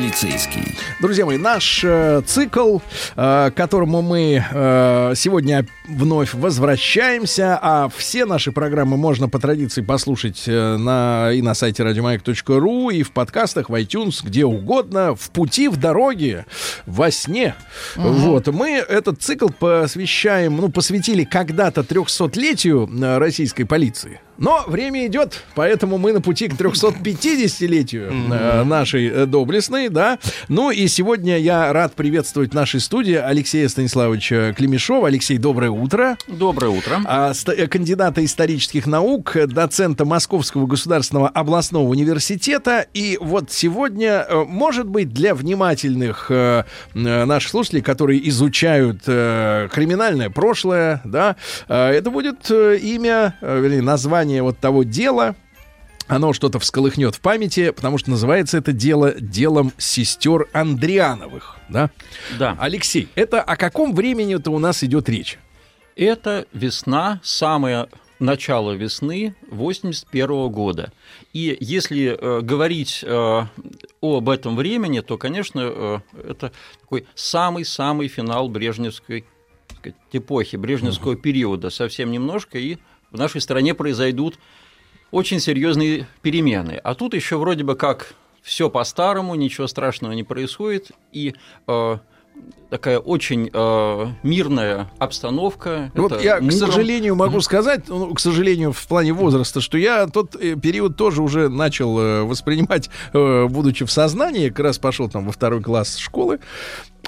полицейский. Друзья мои, наш э, цикл, э, к которому мы э, сегодня вновь возвращаемся, а все наши программы можно по традиции послушать э, на, и на сайте радиомаяк.ру, и в подкастах, в iTunes, где угодно, в пути, в дороге, во сне. Вот, мы этот цикл посвящаем, ну, посвятили когда-то 300-летию э, российской полиции. Но время идет, поэтому мы на пути к 350-летию э, нашей э, доблестной, да. Ну и сегодня я рад приветствовать в нашей студии Алексея Станиславовича Клемешова. Алексей, доброе утро. Доброе утро. А, э, кандидата исторических наук, доцента Московского государственного областного университета. И вот сегодня, может быть, для внимательных э, наших слушателей, которые изучают э, криминальное прошлое, да, э, это будет имя, вернее, название вот того дела, оно что-то всколыхнет в памяти, потому что называется это дело делом сестер Андриановых, да? Да. Алексей, это о каком времени-то у нас идет речь? Это весна, самое начало весны 81 года. И если э, говорить э, об этом времени, то, конечно, э, это такой самый-самый финал брежневской сказать, эпохи, брежневского периода. Совсем немножко, и в нашей стране произойдут очень серьезные перемены. А тут еще вроде бы как все по-старому, ничего страшного не происходит, и э, такая очень э, мирная обстановка. Вот Это я, к Муром. сожалению, могу сказать, ну, к сожалению, в плане возраста, что я тот э, период тоже уже начал э, воспринимать, э, будучи в сознании, как раз пошел там во второй класс школы.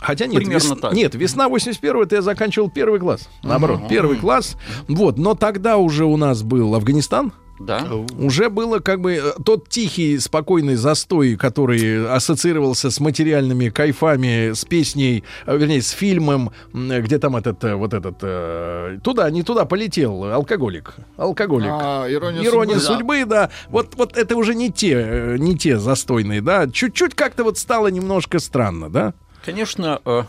Хотя нет, Примерно вес- так. нет, весна 81 это я заканчивал первый класс. Наоборот, первый класс. Вот, но тогда уже у нас был Афганистан. Да. Уже было как бы э, тот тихий, спокойный застой, который ассоциировался с материальными кайфами, с песней, э, вернее, с фильмом, где там этот, э, вот этот, туда, не туда полетел, алкоголик. Алкоголик. А, ирония, Ирония судьбы. судьбы, да. Вот, вот это уже не те, не те застойные, да. Чуть-чуть как-то вот стало немножко странно, да. Конечно, в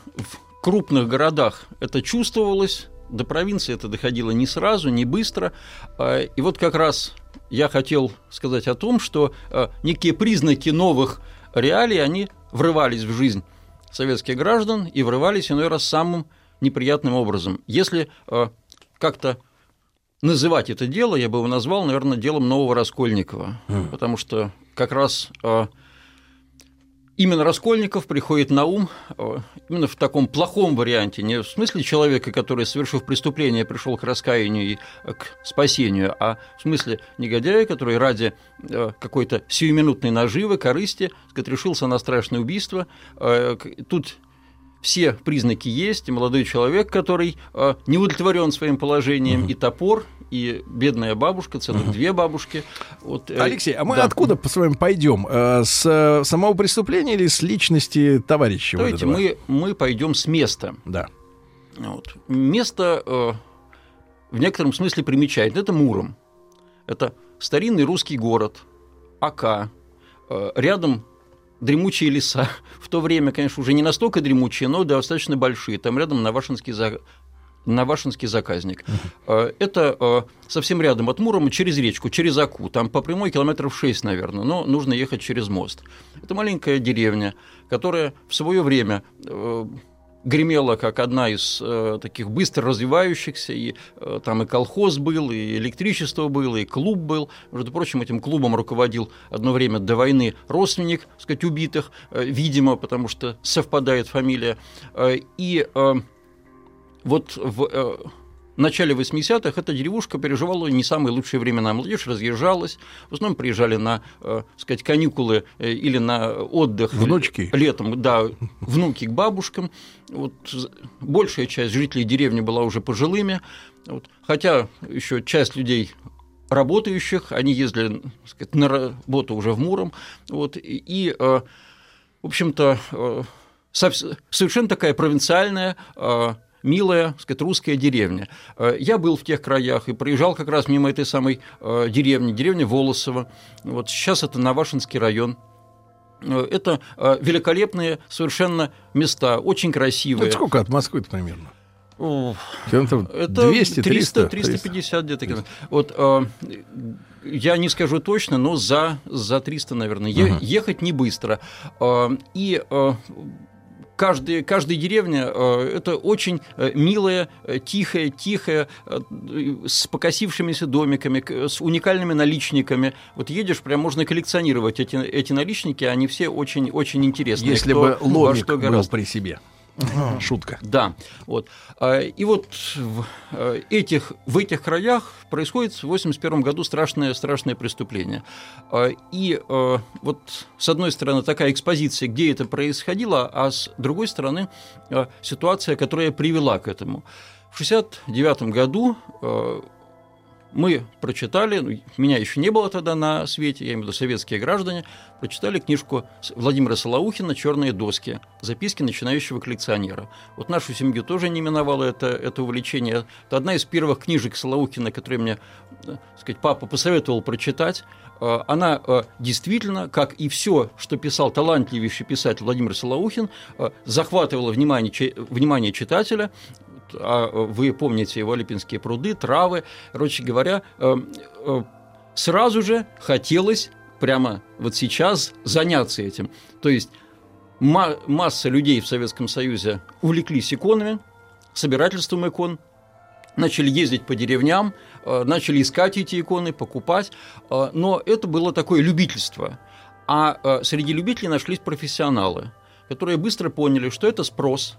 крупных городах это чувствовалось, до провинции это доходило не сразу, не быстро. И вот как раз я хотел сказать о том, что э, некие признаки новых реалий, они врывались в жизнь советских граждан и врывались иной раз самым неприятным образом. Если э, как-то называть это дело, я бы его назвал, наверное, делом нового Раскольникова, потому что как раз э, именно Раскольников приходит на ум э, именно в таком плохом варианте, не в смысле человека, который, совершив преступление, пришел к раскаянию и э, к спасению, а в смысле негодяя, который ради э, какой-то сиюминутной наживы, корысти, сказать, решился на страшное убийство. Тут все признаки есть, и молодой человек, который э, не удовлетворен своим положением, и топор, и бедная бабушка, целых две бабушки. Вот, э, Алексей, а мы да. откуда по с вами пойдем? Э, С э, самого преступления или с личности товарища? вот Давайте этого? мы, мы пойдем с места. Да. Вот. Место э, в некотором смысле примечательно. Это Муром. Это старинный русский город, Ака. Э, рядом дремучие леса. В то время, конечно, уже не настолько дремучие, но достаточно большие. Там рядом Навашинский, за... Навашинский заказник. Э, Это э, совсем рядом от Мурома, через речку, через Аку. Там по прямой километров 6, наверное, но нужно ехать через мост. Это маленькая деревня, которая в свое время э, гремела как одна из э, таких быстро развивающихся, и э, там и колхоз был, и электричество было, и клуб был. Между прочим, этим клубом руководил одно время до войны родственник, так сказать, убитых, э, видимо, потому что совпадает фамилия. Э, и э, вот в э, начале 80-х эта деревушка переживала не самые лучшие времена. Молодежь разъезжалась, в основном приезжали на, э, сказать, каникулы э, или на отдых. Внучки. Летом, да, внуки к бабушкам. Вот большая часть жителей деревни была уже пожилыми. Вот. Хотя еще часть людей работающих, они ездили сказать, на работу уже в Муром. Вот, и, э, в общем-то, э, совершенно такая провинциальная, э, милая, так сказать, русская деревня. Э, Я был в тех краях и проезжал как раз мимо этой самой э, деревни, деревня Волосово. Вот сейчас это Навашинский район. Э, Это великолепные совершенно места, очень красивые. это сколько от Москвы примерно? Километров Это 200, 300? 350 где-то. Вот э, я не скажу точно, но за, за 300, наверное. Е- Ага. Ехать не быстро. Э, и э, каждая, каждая деревня э, это очень э, милая, э, тихая, тихая, с покосившимися домиками, с уникальными наличниками. Вот едешь, прям можно коллекционировать эти, эти наличники, они все очень, очень интересные. Если кто бы ломик что был при себе. Шутка. Да, вот. А, И вот в э, этих, в этих краях происходит в 1981 году страшное, страшное преступление. А, И вот с одной стороны такая экспозиция, где это происходило, а с другой стороны ситуация, которая привела к этому. В 1969 году мы прочитали, ну, меня еще не было тогда на свете, я имею в виду советские граждане, прочитали книжку Владимира Солоухина «Черные доски. Записки начинающего коллекционера». Вот нашу семью тоже не миновало это, это увлечение. Это одна из первых книжек Солоухина, которые мне э, так сказать, папа посоветовал прочитать. Э, Она э, действительно, как и все, что писал талантливейший писатель Владимир Солоухин, э, захватывала внимание, внимание читателя, а вы помните его Липинские пруды, травы, короче говоря, э, э, сразу же хотелось прямо вот сейчас заняться этим. То есть ма- масса людей в Советском Союзе увлеклись иконами, собирательством икон, начали ездить по деревням, э, начали искать эти иконы, покупать, но это было такое любительство. А среди любителей нашлись профессионалы, которые быстро поняли, что это спрос,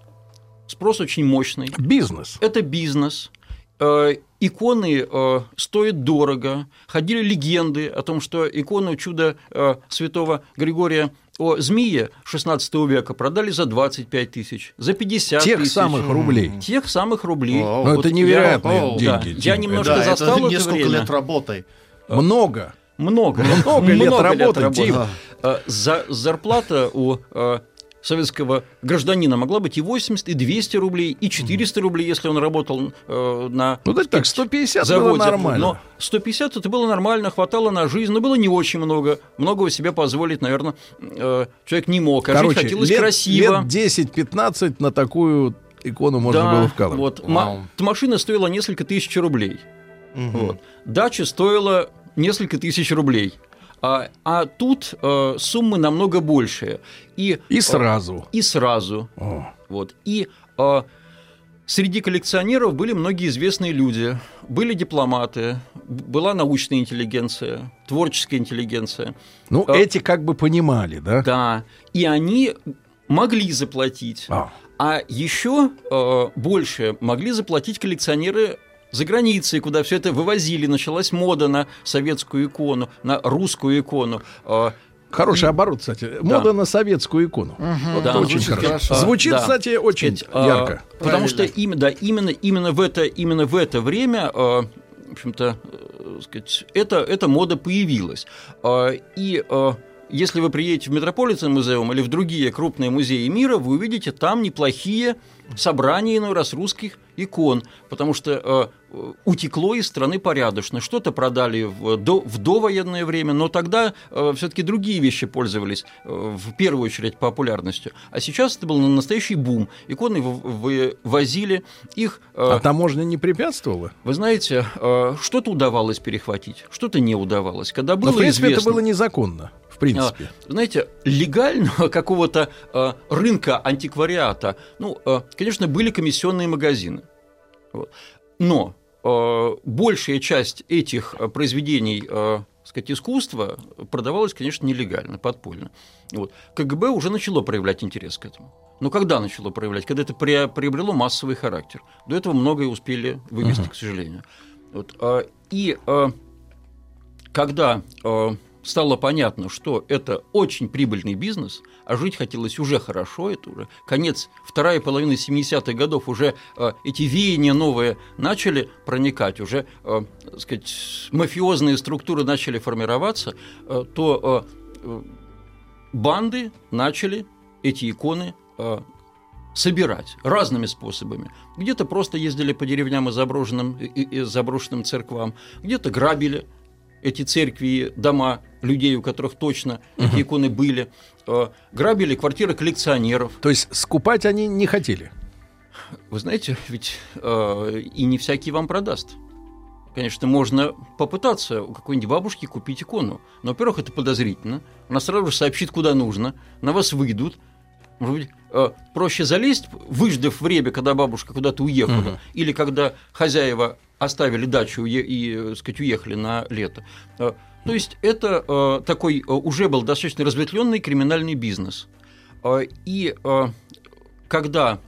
спрос очень мощный, Бизнес. это бизнес. Э, Иконы э, стоят дорого. Ходили легенды о том, что икону чуда э, святого Григория о змее XVI века продали за 25 тысяч, за 50 Тех тысяч. самых рублей. Тех самых рублей. Вау. Ну, Вот это я- невероятные да, деньги. я Тим. немножко Да, это застал это несколько время. лет работай. Много. Много. Много лет работы, Тим. За, зарплата у советского гражданина могла быть и 80, и 200 рублей, и 400 рублей, если он работал э, на Ну, так, так, сказать, 150 заводе. было нормально. Но 150 это было нормально, хватало на жизнь, но было не очень много. Многого себе позволить, наверное, э, человек не мог. А Короче, жить хотелось лет, красиво. лет 10-15 на такую икону можно да, было вкалывать. вот. Ма- машина стоила несколько тысяч рублей. Вот. Дача стоила несколько тысяч рублей. А, а тут э, суммы намного большие. И, И э, сразу. и сразу. О. Вот. И э, среди коллекционеров были многие известные люди. Были дипломаты, была научная интеллигенция, творческая интеллигенция. Ну, А- эти как бы понимали, да? Да. И они могли заплатить. А. А еще э, больше могли заплатить коллекционеры за границей, куда все это вывозили. Началась мода на советскую икону, на русскую икону. Э, Хороший оборот, кстати. Мода на советскую икону. Вот Да, очень звучит хорошо. хорошо. Звучит, Да. кстати, очень сказать, а, ярко. Потому что именно, да, именно, именно, в это, именно в это время, э, в общем-то, э, сказать, это, эта мода появилась. А, И э, если вы приедете в Метрополитен музеум или в другие крупные музеи мира, вы увидите там неплохие собрания иной раз русских икон, потому что э, утекло из страны порядочно. Что-то продали в, до, в довоенное время, но тогда все-таки другие вещи пользовались э, в первую очередь популярностью. А сейчас это был настоящий бум. Иконы вы- вывозили, их... э, А таможня не препятствовала? вы знаете, э, что-то удавалось перехватить, что-то не удавалось. Когда было Но, в принципе, это известно- было незаконно. В принципе. а, Знаете, легального какого-то э, рынка антиквариата, ну, э, конечно, были комиссионные магазины. Но большая часть этих произведений сказать, искусства продавалась, конечно, нелегально, подпольно. Вот. КГБ уже начало проявлять интерес к этому. Но когда начало проявлять? Когда это приобрело массовый характер. До этого многое успели вывести, к сожалению. Вот. а, И когда стало понятно, что это очень прибыльный бизнес, а жить хотелось уже хорошо, это уже конец, вторая половина 70-х годов, уже э, эти веяния новые начали проникать, уже, э, так сказать, мафиозные структуры начали формироваться, э, то э, э, банды начали эти иконы э, собирать разными способами. Где-то просто ездили по деревням и заброшенным, и, и заброшенным церквам, где-то грабили эти церкви дома людей, у которых точно эти иконы были, э, грабили квартиры коллекционеров. То есть скупать они не хотели. Вы знаете, ведь э, и не всякий вам продаст. Конечно, можно попытаться у какой-нибудь бабушки купить икону. Но, во-первых, это подозрительно. Она сразу же сообщит, куда нужно. На вас выйдут. Может быть, э, проще залезть, выждав время, когда бабушка куда-то уехала, Мгм. или когда хозяева оставили дачу и, и сказать, уехали на лето. То есть это э, такой э, уже был достаточно разветвленный криминальный бизнес. Э, И когда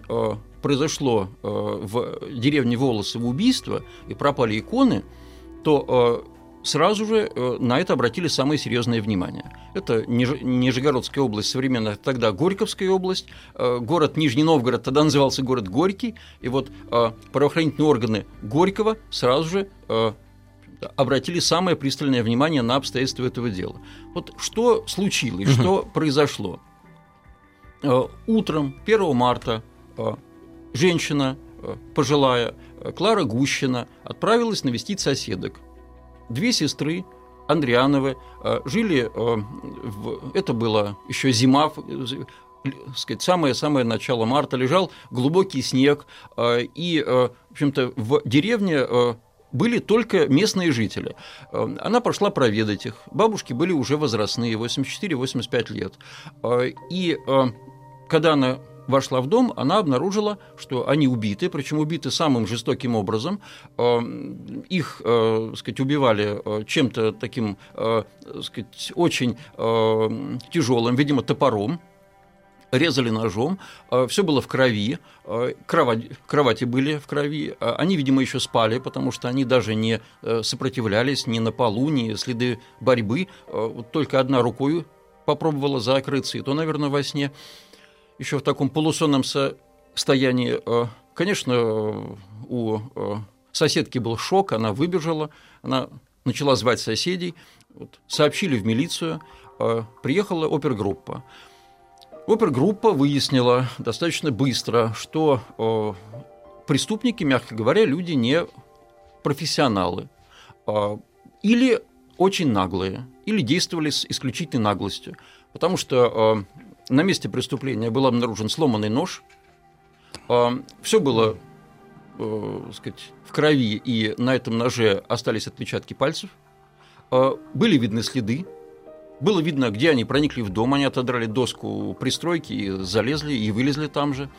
произошло в деревне Волосово убийство и пропали иконы, то сразу же на это обратили самое серьезное внимание. Это Ниж- Нижегородская область, современная тогда Горьковская область, город Нижний Новгород, тогда назывался город Горький, и вот правоохранительные органы Горького сразу же обратили самое пристальное внимание на обстоятельства этого дела. Вот что случилось, что произошло? Э, Утром 1 марта э, женщина э, пожилая Клара Гущина отправилась навестить соседок. Две сестры Андриановы жили, в, это было еще зима, сказать, самое-самое начало марта, лежал глубокий снег, и, в общем-то, в деревне были только местные жители. Э, Она пошла проведать их. Бабушки были уже возрастные, 84-85 лет. Э, И э, когда она вошла в дом, она обнаружила, что они убиты, причем убиты самым жестоким образом. Их, э, сказать, убивали чем-то таким, э, сказать, очень тяжелым, видимо, топором резали ножом, все было в крови, э, кровати, кровати были в крови, э, они, видимо, еще спали, потому что они даже не э, сопротивлялись ни на полу, ни следы борьбы, Э, только одна рукой попробовала закрыться, и то, наверное, во сне, еще в таком полусонном состоянии. Э, Конечно, э, у э, соседки был шок, она выбежала, она начала звать соседей, сообщили в милицию, э, приехала опергруппа. Опергруппа выяснила достаточно быстро, что э, преступники, мягко говоря, люди не профессионалы. Э, или очень наглые, или действовали с исключительной наглостью. Потому что э, на месте преступления был обнаружен сломанный нож, все было э, сказать, в крови, и на этом ноже остались отпечатки пальцев. Э, были видны следы, было видно, где они проникли в дом, они отодрали доску пристройки и залезли, и вылезли там же.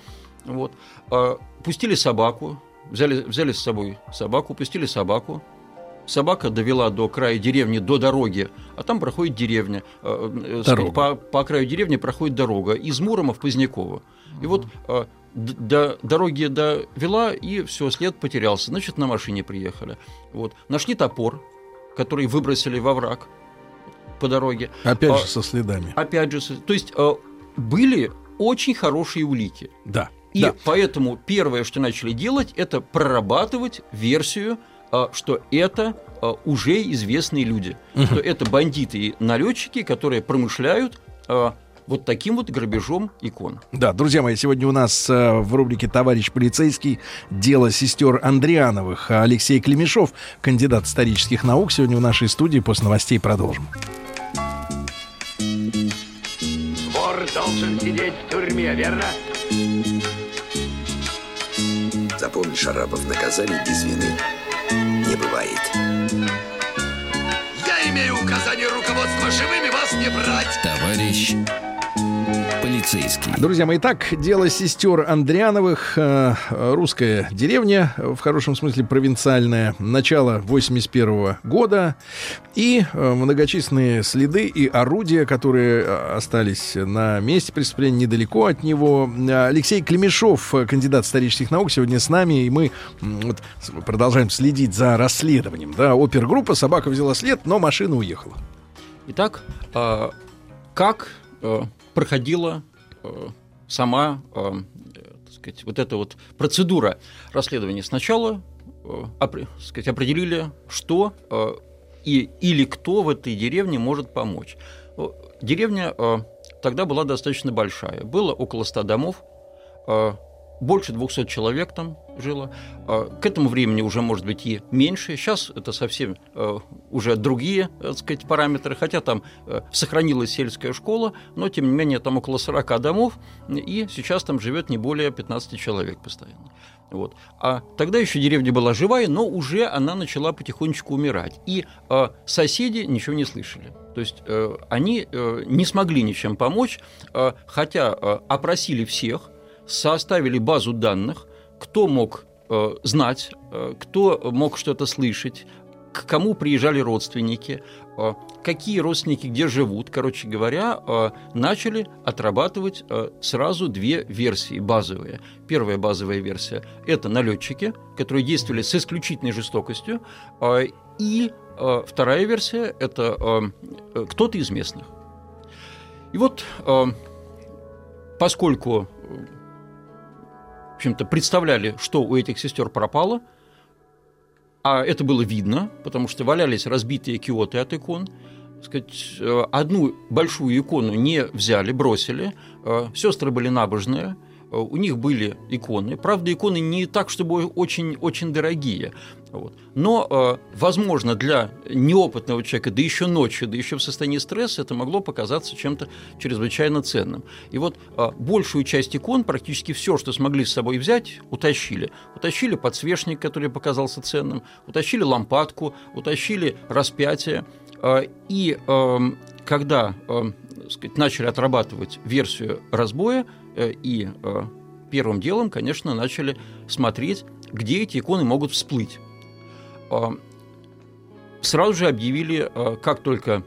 Вот. А, Пустили собаку, взяли, взяли с собой собаку, пустили собаку. Собака довела до края деревни, до дороги, а там проходит деревня. э, э, сказать, Дорога. По, по краю деревни проходит дорога из Мурома в Поздняково. И вот э, д- до дороги довела, и все, след потерялся. Значит, на машине приехали. Вот. Нашли топор, который выбросили во враг по дороге. Опять А, же со следами. Опять же, то есть э, были очень хорошие улики. Да. И да. поэтому первое, что начали делать, это прорабатывать версию, э, что это уже известные люди, что это бандиты и налетчики, которые промышляют вот таким вот грабежом икон. Да, друзья мои, сегодня у нас в рубрике «Товарищ полицейский» дело сестер Андриановых. Алексей Клемешов, кандидат исторических наук, сегодня в нашей студии. После новостей продолжим. Должен сидеть в тюрьме, верно? Запомни, Шарапов, наказание без вины не бывает. Я имею указание руководства живыми вас не брать. Товарищ полицейский. Друзья мои, итак, дело сестер Андриановых. э, русская деревня, в хорошем смысле провинциальная. Начало 81 года. И э, многочисленные следы и орудия, которые э, остались на месте преступления недалеко от него. Алексей Клемешов, кандидат исторических наук, сегодня с нами. И мы вот, продолжаем следить за расследованием. Да, опергруппа, собака взяла след, но машина уехала. Итак, э, как э, проходила э, сама э, так сказать, вот эта вот процедура расследования? Сначала э, сказать, определили, что и, или кто в этой деревне может помочь. Деревня тогда была достаточно большая. Было около 100 домов. Больше 200 человек там жило. Э, К этому времени уже, может быть, и меньше. Сейчас это совсем э, уже другие, так сказать, параметры. Хотя там э, сохранилась сельская школа, но, тем не менее, там около 40 домов, и сейчас там живет не более 15 человек постоянно. Вот. А тогда еще деревня была живая, но уже она начала потихонечку умирать. И э, соседи ничего не слышали. То есть они не смогли ничем помочь, хотя опросили всех, составили базу данных, кто мог э, знать, э, кто мог что-то слышать, к кому приезжали родственники, э, какие родственники где живут. Короче говоря, э, начали отрабатывать э, сразу две версии базовые. Первая базовая версия – это налетчики, которые действовали с исключительной жестокостью, э, и э, вторая версия – это э, кто-то из местных. И вот э, поскольку э, общем-то, представляли, что у этих сестер пропало, а это было видно, потому что валялись разбитые киоты от икон. Сказать, э, одну большую икону не взяли, бросили. Э, Сестры были набожные, у них были иконы. Правда, иконы не так, чтобы очень-очень дорогие. Вот. Но, возможно, для неопытного человека, да еще ночью, да еще в состоянии стресса, это могло показаться чем-то чрезвычайно ценным. И вот большую часть икон, практически все, что смогли с собой взять, утащили. Утащили подсвечник, который показался ценным, утащили лампадку, утащили распятие. И когда сказать, начали отрабатывать версию разбоя, и первым делом, конечно, начали смотреть, где эти иконы могут всплыть. Сразу же объявили, как только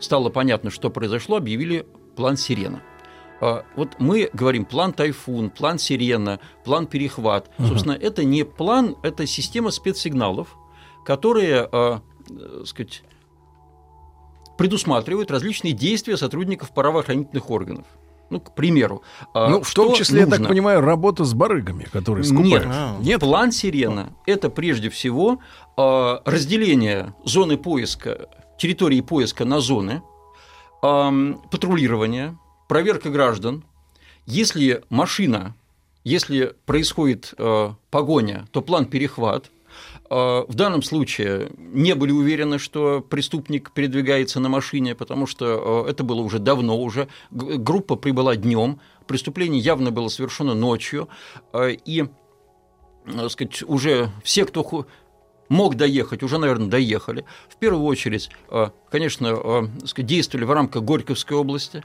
стало понятно, что произошло, объявили план «Сирена». Вот мы говорим план «Тайфун», план «Сирена», план «Перехват». Угу. Собственно, это не план, это система спецсигналов, которые, сказать, предусматривают различные действия сотрудников правоохранительных органов. Ну, к примеру. Ну, в том числе, нужно? я так понимаю, работа с барыгами, которые скупают. Нет, Нет. план «Сирена» – это прежде всего разделение зоны поиска, территории поиска на зоны, патрулирование, проверка граждан. Если машина, если происходит погоня, то план «Перехват», в данном случае не были уверены, что преступник передвигается на машине, потому что это было уже давно уже. Группа прибыла днем, преступление явно было совершено ночью, и сказать, уже все, кто мог доехать, уже, наверное, доехали. В первую очередь, конечно, действовали в рамках Горьковской области.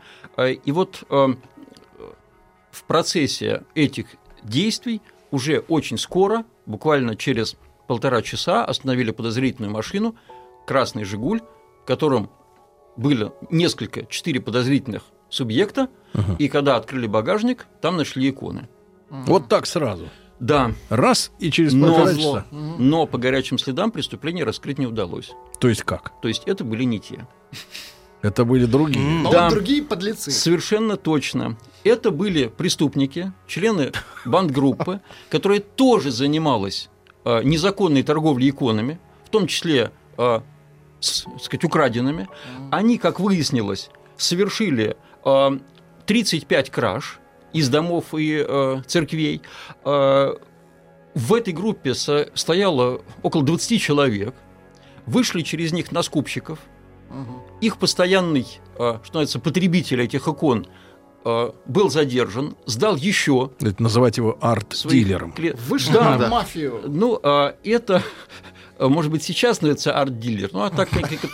И вот в процессе этих действий уже очень скоро, буквально через полтора часа остановили подозрительную машину, красный «Жигуль», в котором было несколько, четыре подозрительных субъекта, угу. и когда открыли багажник, там нашли иконы. Вот так сразу. Да. Раз и через полтора но, часа. Но по горячим следам преступление раскрыть не удалось. То есть как? То есть это были не те. Это были другие. Но да, вот другие подлецы. Совершенно точно. Это были преступники, члены бандгруппы, которые тоже занималась незаконной торговли иконами, в том числе э, с, сказать, украденными, они, как выяснилось, совершили 35 э, краж из домов и церквей. В этой группе стояло около 20 человек. Вышли через них на скупщиков. Их постоянный, что называется, потребитель этих икон – Э, был задержан, сдал еще. Это называть его арт-дилером. Вышел да, на да. мафию. Ну, а, это может быть, сейчас называется арт-дилер. Ну, а так,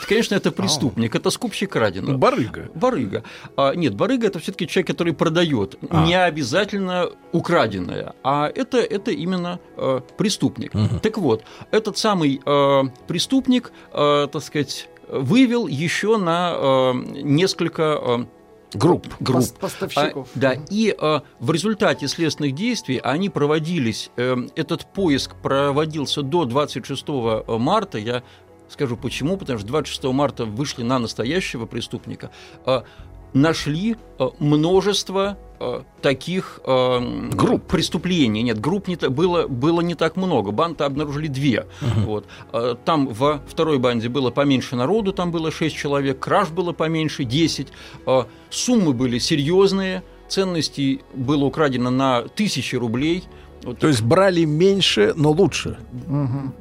конечно, это преступник, это скупщик краденого. Барыга. Барыга. А, нет, барыга – это все таки человек, который продает. А. Не обязательно украденное, а это, это именно э, преступник. Угу. Так вот, этот самый э, преступник, э, так сказать, вывел еще на э, несколько э, групп. групп. Поставщиков. А, да, и а, в результате следственных действий они проводились, э, этот поиск проводился до 26 марта, я скажу почему, потому что 26 марта вышли на настоящего преступника, э, нашли э, множество э, таких э, групп преступлений. Нет, групп не, было, было не так много. Банды обнаружили две. Угу. Вот. Э, там во второй банде было поменьше народу, там было 6 человек, краж было поменьше, 10. Э, суммы были серьезные, ценностей было украдено на тысячи рублей. Вот То есть брали меньше, но лучше.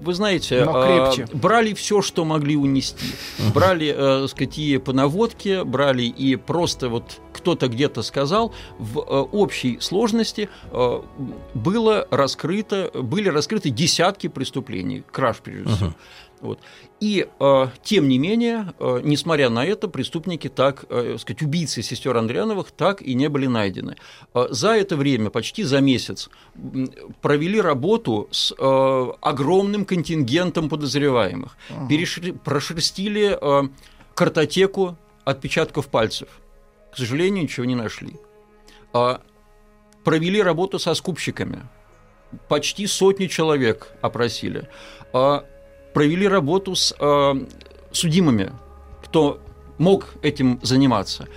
Вы знаете, Но э, крепче. брали все, что могли унести. Брали, э, так сказать, и по наводке, брали и просто вот кто-то где-то сказал. В э, общей сложности э, было раскрыто, были раскрыты десятки преступлений, краж прежде всего. Вот. И э, тем не менее, э, несмотря на это, преступники так, э, сказать, убийцы сестер Андриановых так и не были найдены. Э, за это время, почти за месяц, провели работу с э, огромным контингентом подозреваемых, Перешри- прошерстили э, картотеку отпечатков пальцев. К сожалению, ничего не нашли. Провели работу со скупщиками. Почти сотни человек опросили. Провели работу с а, судимыми, кто мог этим заниматься.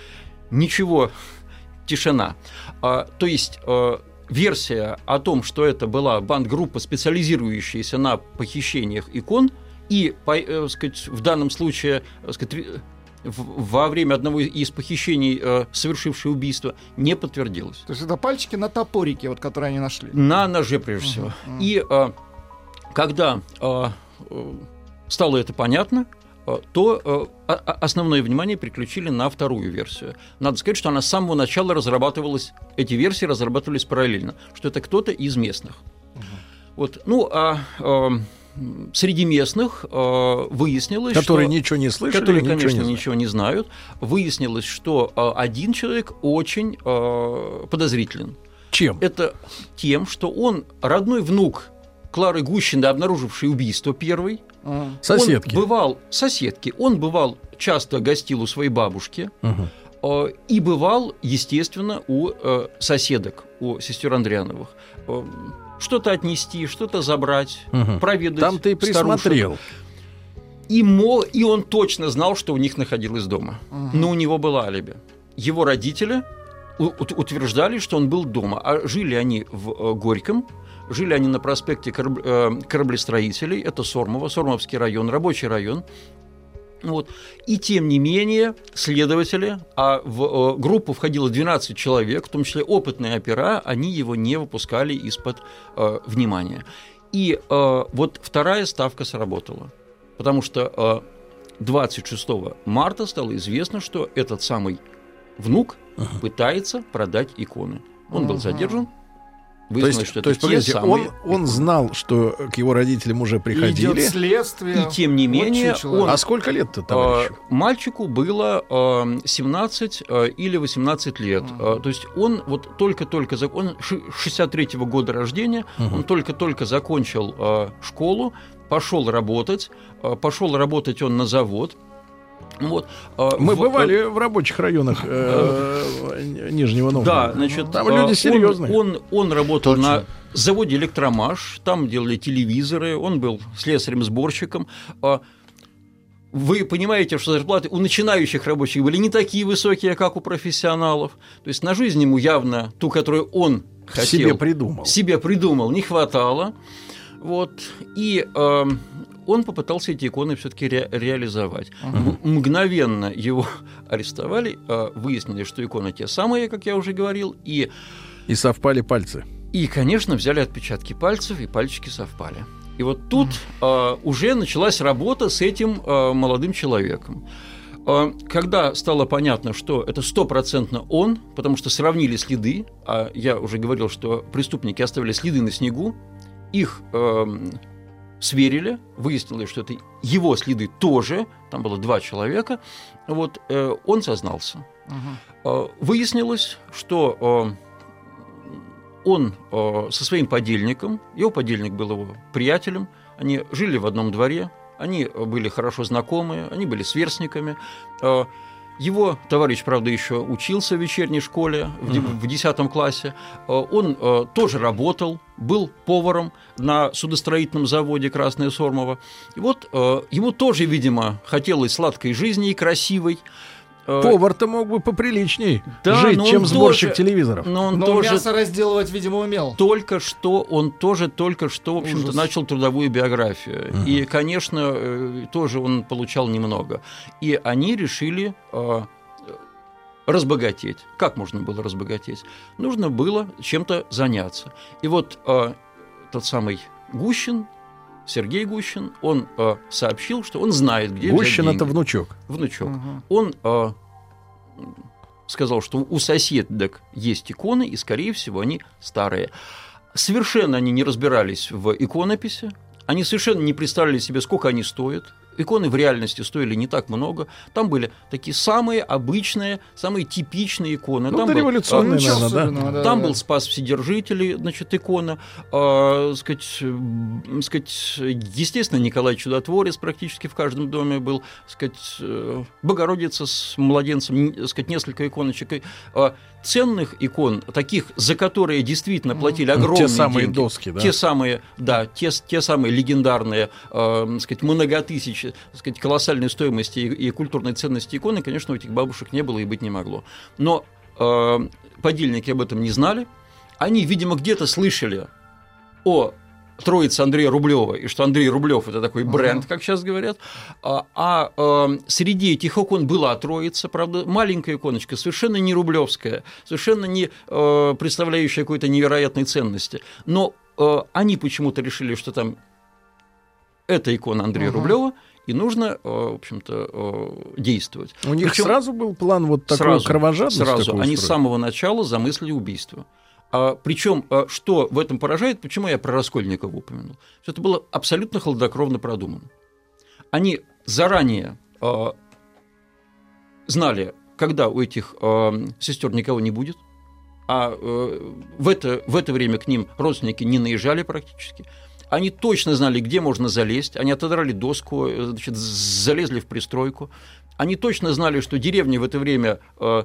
Ничего, тишина. А, то есть а, версия о том, что это была бандгруппа, специализирующаяся на похищениях икон, и, по- э, сказать, в данном случае, э, сказать, во время одного из похищений, э, совершившее убийство, не подтвердилось. То есть это пальчики на топорике, вот, которые они нашли. На ноже, прежде всего. И э, когда э, э, стало это понятно, э, то э, основное внимание переключили на вторую версию. Надо сказать, что она с самого начала разрабатывалась, эти версии разрабатывались параллельно, что это кто-то из местных. Вот, ну, а э, среди местных э, выяснилось, Которые что ничего не слышали, которые, ничего конечно, не знают. ничего не знают. Выяснилось, что э, один человек очень э, подозрителен. Чем? Это тем, что он родной внук Клары Гущины, обнаружившей убийство первой. А. Соседки. Он бывал соседки. Он бывал часто гостил у своей бабушки. Э, И бывал, естественно, у э, соседок, у сестер Андриановых. Э, Что-то отнести, что-то забрать, Мгм. проведать. Там ты и старушек. присмотрел. И, мо, и он точно знал, что у них находилось дома. Но у него было алиби. Его родители утверждали, что он был дома. А жили они в э, Горьком, жили они на проспекте э, кораблестроителей, это Сормово, Сормовский район, рабочий район. Вот. И тем не менее, следователи, а в э, группу входило 12 человек, в том числе опытные опера, они его не выпускали из-под э, внимания. И э, вот вторая ставка сработала. Потому что э, 26 марта стало известно, что этот самый внук пытается продать иконы. Он был Ага. Задержан. То Выяснилось, есть, что то это есть те погодите, самые он, он знал, что к его родителям уже приходили. Идет следствие. И тем не менее, он- А сколько лет-то, Э, товарищу? Мальчику было э, 17 э, или 18 лет. Э, То есть он вот только-только... зак- Он ши- 63-го года рождения, он только-только закончил э, школу, пошел работать. э, Пошел работать он на завод. Вот. э, Мы в- бывали в рабочих районах э, Нижнего Да, Новгорода. значит, Там э, люди он- серьезные. Он, он, работал на заводе «Электромаш», там делали телевизоры, он был слесарем-сборщиком. А Вы понимаете, что зарплаты у начинающих рабочих были не такие высокие, как у профессионалов. То есть на жизнь ему явно ту, которую он хотел, себе придумал. себе придумал, не хватало. Вот. И э, он попытался эти иконы все-таки реализовать. М- Мгновенно его арестовали, э, выяснили, что иконы те самые, как я уже говорил, и, И совпали пальцы. и конечно, взяли отпечатки пальцев, и пальчики совпали. И вот тут э, уже началась работа с этим э, молодым человеком. Э, Когда стало понятно, что это стопроцентно он, потому что сравнили следы, а я уже говорил, что преступники оставили следы на снегу, их эм, сверили, выяснилось, что это его следы тоже, там было два человека, вот, э, он сознался. Э, Выяснилось, что э, он э, со своим подельником, его подельник был его приятелем, они жили в одном дворе, они были хорошо знакомы, они были сверстниками. Э, Его товарищ, правда, еще учился в вечерней школе в де- в 10 классе. Э, Он тоже работал, был поваром на судостроительном заводе «Красное Сормово». И вот э, ему тоже, видимо, хотелось сладкой жизни и красивой. Э, Повар-то мог бы поприличней Да, жить, но он чем сборщик тоже- телевизоров. Но он Но тоже мясо разделывать, видимо, умел. только что, он тоже только что, в общем-то, Ужас. начал трудовую биографию. И, конечно, э, тоже он получал немного. И они решили э, разбогатеть. Как можно было разбогатеть? Нужно было чем-то заняться. И вот э, тот самый Гущин, Сергей Гущин, он э, сообщил, что он знает, где взять Гущин деньги. это внучок. внучок. Мгм. Он э, сказал, что у соседок есть иконы, и, скорее всего, они старые. Совершенно они не разбирались в иконописи, они совершенно не представляли себе, сколько они стоят. Иконы в реальности стоили не так много. Там были такие самые обычные, самые типичные иконы. Ну, Там был, дореволюционные, э, Ничего наверное, да? особенного, да, там да. был Спас Вседержитель, значит, икона. э, сказать, сказать, естественно, Николай Чудотворец практически в каждом доме был. сказать, э, Богородица с младенцем, сказать, несколько иконочек. Э, ценных икон, таких, за которые действительно платили Ну, огромные те самые деньги. доски, да? Те самые, да, те, те самые легендарные, э, сказать, многотысячи, сказать, колоссальной стоимости и, и культурной ценности иконы, конечно, у этих бабушек не было и быть не могло. Но э, подельники об этом не знали. Они, видимо, где-то слышали о Троице Андрея Рублева, и что Андрей Рублев это такой бренд, как сейчас говорят. А, а, э, среди этих икон была Троица, правда, маленькая иконочка, совершенно не рублевская, совершенно не э, представляющая какой-то невероятной ценности. Но э, они почему-то решили, что там это икона Андрея Ага. Рублева, и нужно, э, в общем-то, э, действовать. У них Причем- сразу был план вот такой сразу, кровожадность Сразу. такую Они с самого начала замыслили убийство. А, причем, а, что в этом поражает, почему я про Раскольникова упомянул? Что это было абсолютно хладнокровно продумано. Они заранее а, знали, когда у этих а, сестер никого не будет, а э, в, это, в это время к ним родственники не наезжали практически. Они точно знали, где можно залезть. Они отодрали доску, э, значит, залезли в пристройку. Они точно знали, что деревня в это время э,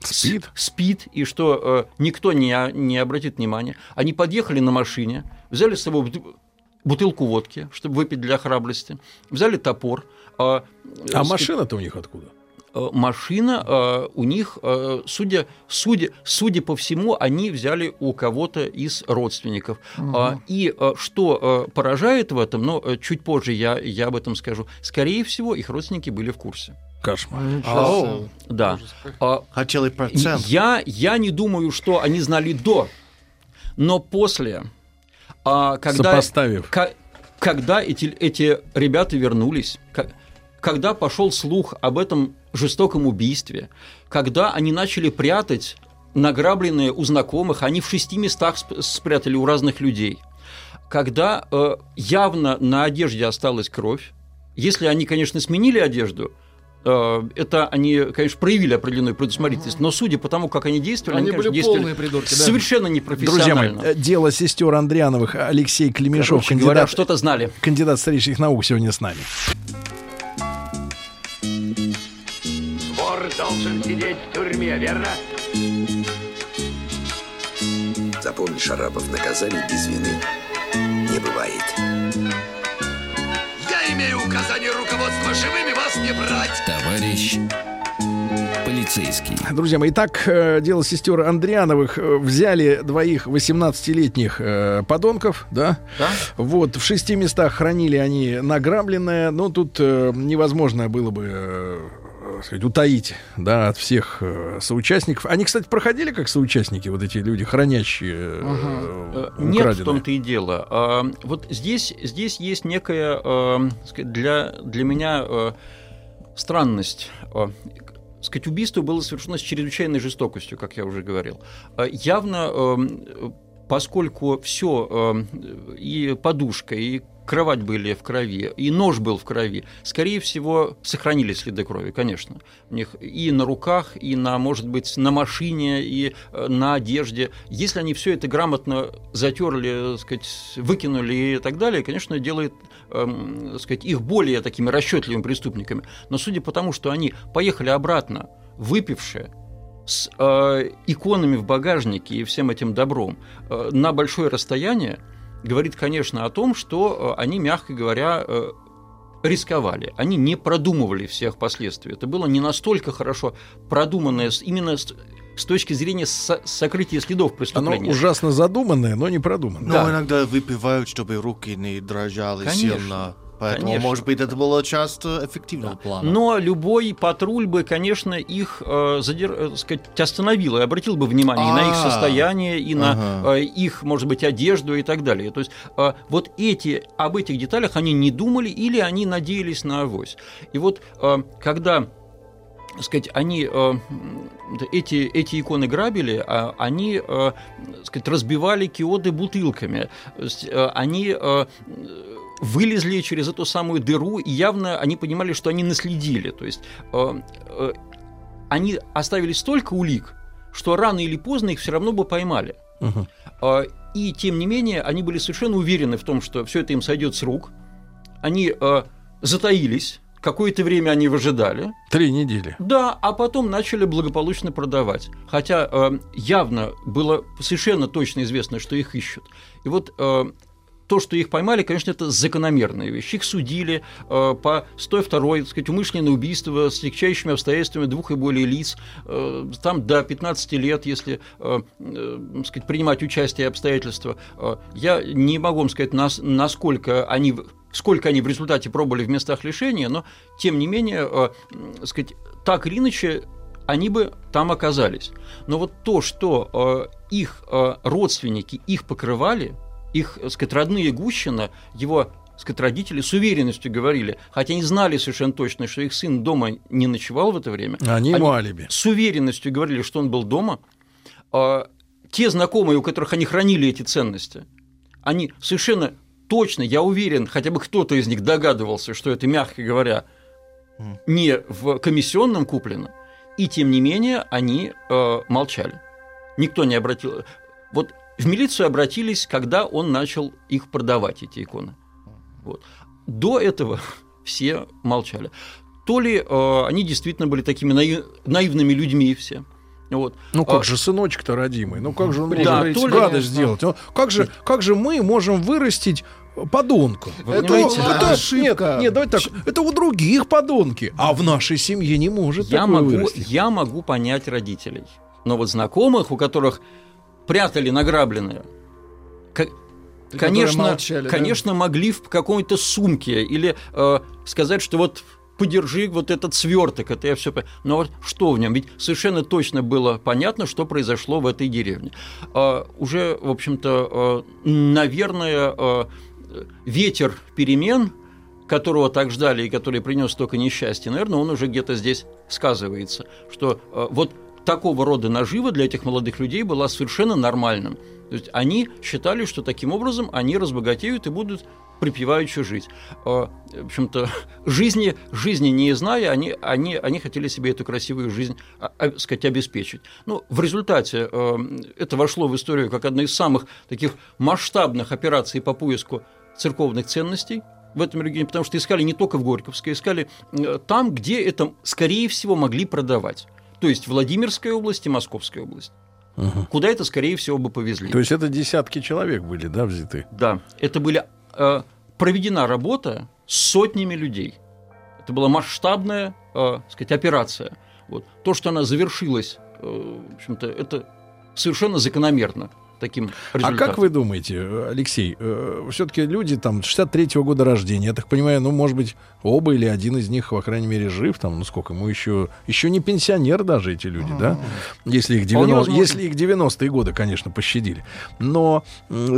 Спит. спит, и что э, никто не, о- не обратит внимания. Они подъехали на машине, взяли с собой бут- бутылку водки, чтобы выпить для храбрости, взяли топор. А, э, А с- машина-то у них откуда? Э, машина э, у них, э, судя, судя, судя по всему, они взяли у кого-то из родственников. А, И что поражает в этом, но чуть позже я, я об этом скажу, скорее всего, их родственники были в курсе. Кошмар. Себе. Да. Ужас какой. А, Хотели процент. я, я не думаю, что они знали до, но после, а, когда, Сопоставив. ка- когда эти, эти ребята вернулись, когда пошел слух об этом жестоком убийстве, когда они начали прятать награбленные у знакомых, они в шести местах сп- спрятали у разных людей, когда э, явно на одежде осталась кровь, если они, конечно, сменили одежду, э, это они, конечно, проявили определенную предусмотрительность, но судя по тому, как они действовали, Они конечно, были действовали полные придурки, да. совершенно Друзья мои, непрофессионально. э, дело сестер Андриановых Алексей Клемешов, Короче говоря, кандидат, что-то знали. кандидат исторических наук, сегодня с нами. Вор должен сидеть в тюрьме, верно? Запомни, Шарапов, наказание без вины не бывает. Я имею указание руководства живыми вас не брать. Товарищ полицейский. Друзья мои, итак, э, дело сестер Андриановых э, взяли двоих 18-летних э, подонков, да? Да? Вот, в шести местах хранили они награбленное, но тут э, невозможно было бы э, так сказать, утаить, да, от всех э, соучастников. Они, кстати, проходили как соучастники, вот эти люди, хранящие э, Э, Нет, в том-то и дело. А, Вот здесь, здесь есть некая э, для, для меня э, странность. Э, Сказать, убийство было совершено с чрезвычайной жестокостью, как я уже говорил. Э, Явно, поскольку все и подушка, и кровать были в крови, и нож был в крови, скорее всего, сохранились следы крови, конечно. У них и на руках, и на, может быть, на машине, и э, на одежде. Если они все это грамотно затерли, сказать, выкинули и так далее, конечно, делает эм, сказать, их более такими расчетливыми преступниками. Но судя по тому, что они поехали обратно, выпившие, с э, иконами в багажнике и всем этим добром э, на большое расстояние, говорит, конечно, о том, что э, они, мягко говоря, э, рисковали. Они не продумывали всех последствий. Это было не настолько хорошо продуманное именно с, с точки зрения со- сокрытия следов Оно преступления. ужасно задуманное, но не продуманное. Но Да. иногда выпивают, чтобы руки не дрожали Конечно. сильно. Поэтому, Конечно. может быть, это было часто эффективно. плана. Но любой патруль бы, конечно, их э, задер- э, сказать, остановил и обратил бы внимание и на их А. состояние, и на э, их, может быть, одежду и так далее. То есть э, вот эти, об этих деталях они не думали или они надеялись на авось. И вот э, когда сказать, они э, эти, эти иконы грабили, а они э, сказать, разбивали киоды бутылками. Э, они э, вылезли через эту самую дыру, и явно они понимали, что они наследили. То есть э, э, они оставили столько улик, что рано или поздно их все равно бы поймали. Э, И тем не менее, они были совершенно уверены в том, что все это им сойдет с рук. Они э, затаились, какое-то время они выжидали. Три недели. Да, а потом начали благополучно продавать. Хотя э, явно было совершенно точно известно, что их ищут. И вот э, то, что их поймали, конечно, это закономерная вещь. Их судили э, по 102 так сказать, умышленное убийство с легчайшими обстоятельствами двух и более лиц. Э, там до 15 лет, если э, э, сказать, принимать участие обстоятельства. Э, я не могу вам сказать, нас, насколько они сколько они в результате пробовали в местах лишения, но тем не менее, э, сказать, так или иначе, они бы там оказались. Но вот то, что э, их э, родственники их покрывали, их, так сказать, родные Гущина, его сказать, родители с уверенностью говорили, хотя они знали совершенно точно, что их сын дома не ночевал в это время, Они ему алиби. с уверенностью говорили, что он был дома. А, Те знакомые, у которых они хранили эти ценности, они совершенно точно, я уверен, хотя бы кто-то из них догадывался, что это, мягко говоря, не в комиссионном куплено, и тем не менее они э, молчали. Никто не обратил. Вот в милицию обратились, когда он начал их продавать, эти иконы. Вот. До этого все молчали. То ли э, они действительно были такими наив- наивными людьми все. Вот. Ну как А, же сыночек-то родимый? Ну как же он Да, может то ли- гадость сделать? Как же, как же мы можем вырастить подонка? Вы это, понимаете, это- да, ошибка. Нет, нет, давайте так. Это у других подонки, а в нашей семье не может я, такое могу, вырасти. я могу понять родителей. Но вот знакомых, у которых прятали награбленное, конечно, молчали, да? конечно, могли в какой-то сумке или э, сказать, что вот подержи вот этот сверток, это я все. Но вот что в нем? Ведь совершенно точно было понятно, что произошло в этой деревне. А, уже, в общем-то, э, наверное, э, ветер перемен, которого так ждали и который принес столько несчастья, наверное, он уже где-то здесь сказывается, что э, вот такого рода нажива для этих молодых людей была совершенно нормальным. То есть они считали, что таким образом они разбогатеют и будут припеваючи жить. Э, В общем-то, жизни, жизни не зная, они, они, они хотели себе эту красивую жизнь а, а, сказать, обеспечить. Ну, в результате э, это вошло в историю как одна из самых таких масштабных операций по поиску церковных ценностей в этом регионе, потому что искали не только в Горьковской, искали э, там, где это, скорее всего, могли продавать. То есть Владимирская область и Московская область. Мгм. Куда это, скорее всего, бы повезли. То есть это десятки человек были, да, взяты? Да, это были э, проведена работа с сотнями людей. Это была масштабная, э, сказать, операция. Вот. То, что она завершилась, э, в общем-то, это совершенно закономерно таким А результатом. как вы думаете, Алексей, все-таки люди там 63-го года рождения, я так понимаю, ну, может быть, оба или один из них, по крайней мере, жив, там, ну, сколько, ему еще, еще не пенсионер даже эти люди, да? Если их, Вполне 90, возможно. если их 90-е годы, конечно, пощадили. Но,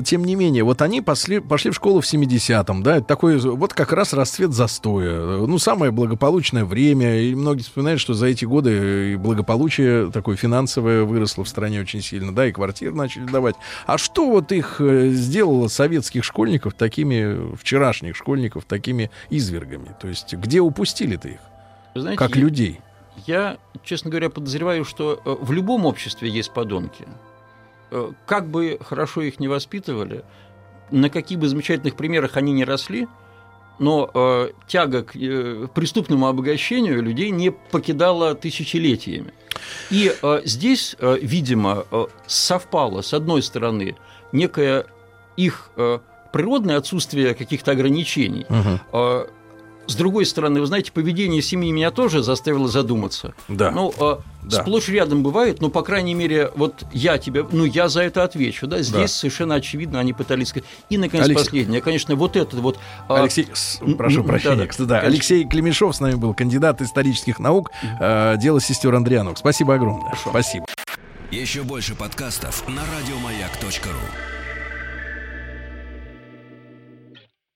тем не менее, вот они пошли, пошли в школу в 70-м, да, это такой, вот как раз расцвет застоя, ну, самое благополучное время, и многие вспоминают, что за эти годы и благополучие такое финансовое выросло в стране очень сильно, да, и квартиры начали давать. А что вот их э, сделало советских школьников такими, вчерашних школьников такими извергами? То есть где упустили-то их, Вы знаете, как я- людей? Я, честно говоря, подозреваю, что э, в любом обществе есть подонки. Э, Как бы хорошо их не воспитывали, на каких бы замечательных примерах они не росли, но э, тяга к э, преступному обогащению людей не покидала тысячелетиями. И э, здесь, э, видимо, э, совпало, с одной стороны, некое их э, природное отсутствие каких-то ограничений, Мгм. э, с другой стороны, вы знаете, поведение семьи меня тоже заставило задуматься. Да. Ну, э, Да. сплошь рядом бывает, но, по крайней мере, вот я тебе, ну, я за это отвечу, да, здесь Да. совершенно очевидно они пытались сказать. И, наконец, Алексей- последнее, конечно, вот это вот... а, Алексей, с- прошу прощения, да-да, кстати, да. конечно. Алексей Клемешов с нами был, кандидат исторических наук, э, дело сестер Андрианок. Спасибо огромное. Хорошо. Спасибо. Еще больше подкастов на радиомаяк.ру.